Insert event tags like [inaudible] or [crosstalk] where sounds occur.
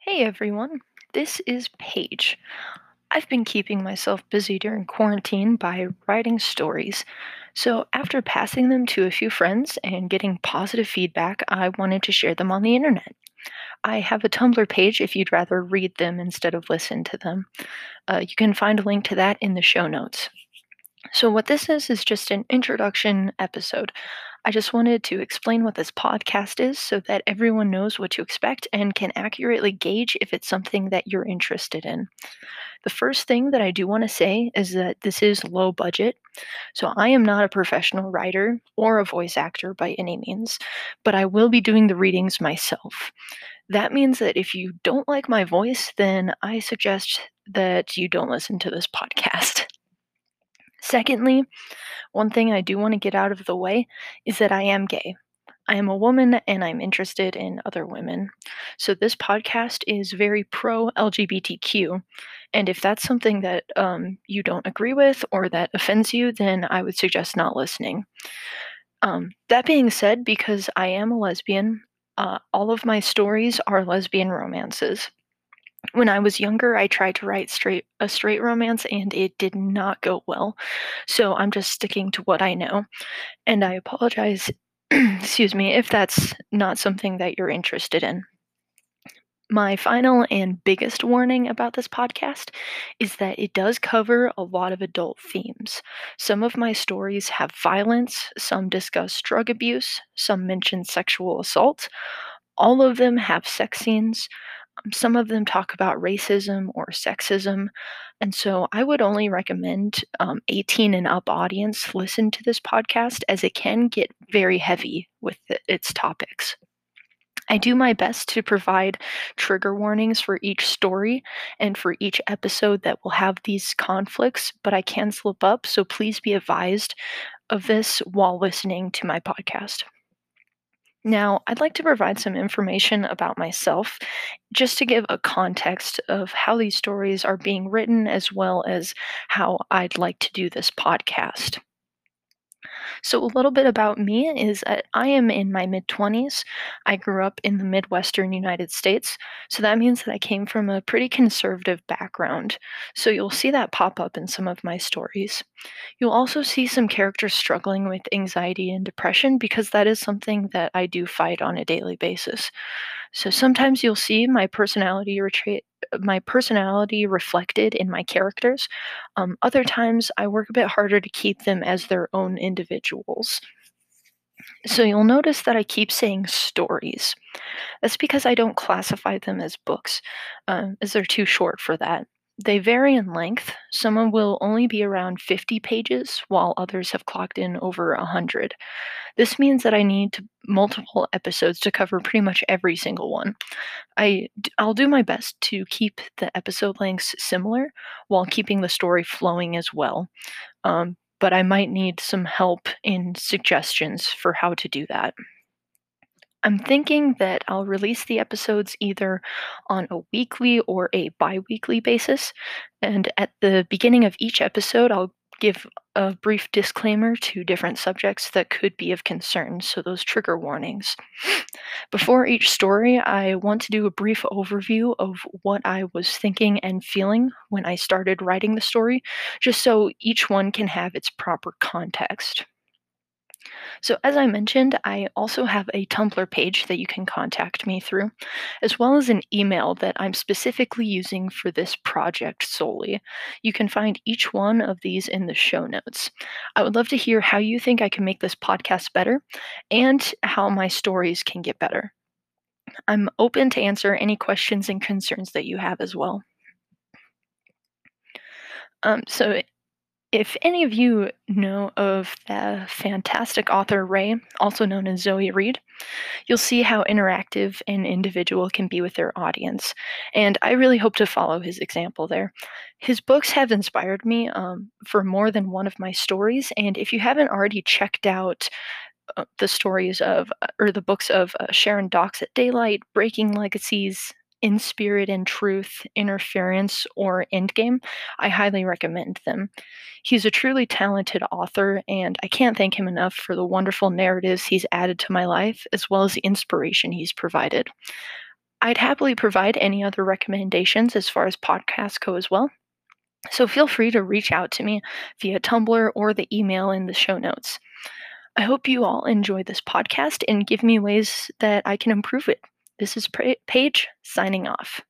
Hey everyone, this is Paige. I've been keeping myself busy during quarantine by writing stories. So, after passing them to a few friends and getting positive feedback, I wanted to share them on the internet. I have a Tumblr page if you'd rather read them instead of listen to them. Uh, you can find a link to that in the show notes. So, what this is, is just an introduction episode. I just wanted to explain what this podcast is so that everyone knows what to expect and can accurately gauge if it's something that you're interested in. The first thing that I do want to say is that this is low budget. So I am not a professional writer or a voice actor by any means, but I will be doing the readings myself. That means that if you don't like my voice, then I suggest that you don't listen to this [laughs] podcast. Secondly, one thing I do want to get out of the way is that I am gay. I am a woman and I'm interested in other women. So this podcast is very pro LGBTQ. And if that's something that um, you don't agree with or that offends you, then I would suggest not listening. Um, that being said, because I am a lesbian, uh, all of my stories are lesbian romances when I was younger, I tried to write straight a straight romance and it did not go well. So I'm just sticking to what I know. And I apologize, [clears throat] excuse me, if that's not something that you're interested in. My final and biggest warning about this podcast is that it does cover a lot of adult themes. Some of my stories have violence, some discuss drug abuse, some mention sexual assault. All of them have sex scenes. Some of them talk about racism or sexism. And so I would only recommend um, 18 and up audience listen to this podcast as it can get very heavy with the, its topics. I do my best to provide trigger warnings for each story and for each episode that will have these conflicts, but I can slip up, so please be advised of this while listening to my podcast. Now, I'd like to provide some information about myself just to give a context of how these stories are being written, as well as how I'd like to do this podcast. So, a little bit about me is that I am in my mid 20s. I grew up in the Midwestern United States. So, that means that I came from a pretty conservative background. So, you'll see that pop up in some of my stories. You'll also see some characters struggling with anxiety and depression because that is something that I do fight on a daily basis. So sometimes you'll see my personality retreat my personality reflected in my characters. Um, other times I work a bit harder to keep them as their own individuals. So you'll notice that I keep saying stories. That's because I don't classify them as books, uh, as they're too short for that. They vary in length. Some will only be around 50 pages, while others have clocked in over 100. This means that I need multiple episodes to cover pretty much every single one. I, I'll do my best to keep the episode lengths similar while keeping the story flowing as well. Um, but I might need some help in suggestions for how to do that. I'm thinking that I'll release the episodes either on a weekly or a bi weekly basis. And at the beginning of each episode, I'll give a brief disclaimer to different subjects that could be of concern, so those trigger warnings. [sighs] Before each story, I want to do a brief overview of what I was thinking and feeling when I started writing the story, just so each one can have its proper context. So, as I mentioned, I also have a Tumblr page that you can contact me through, as well as an email that I'm specifically using for this project solely. You can find each one of these in the show notes. I would love to hear how you think I can make this podcast better and how my stories can get better. I'm open to answer any questions and concerns that you have as well. Um, so, if any of you know of the fantastic author Ray, also known as Zoe Reed, you'll see how interactive an individual can be with their audience. And I really hope to follow his example there. His books have inspired me um, for more than one of my stories. And if you haven't already checked out uh, the stories of, uh, or the books of uh, Sharon Docks at Daylight, Breaking Legacies, in Spirit and Truth, Interference, or Endgame, I highly recommend them. He's a truly talented author, and I can't thank him enough for the wonderful narratives he's added to my life, as well as the inspiration he's provided. I'd happily provide any other recommendations as far as podcasts go as well. So feel free to reach out to me via Tumblr or the email in the show notes. I hope you all enjoy this podcast and give me ways that I can improve it. This is Paige signing off.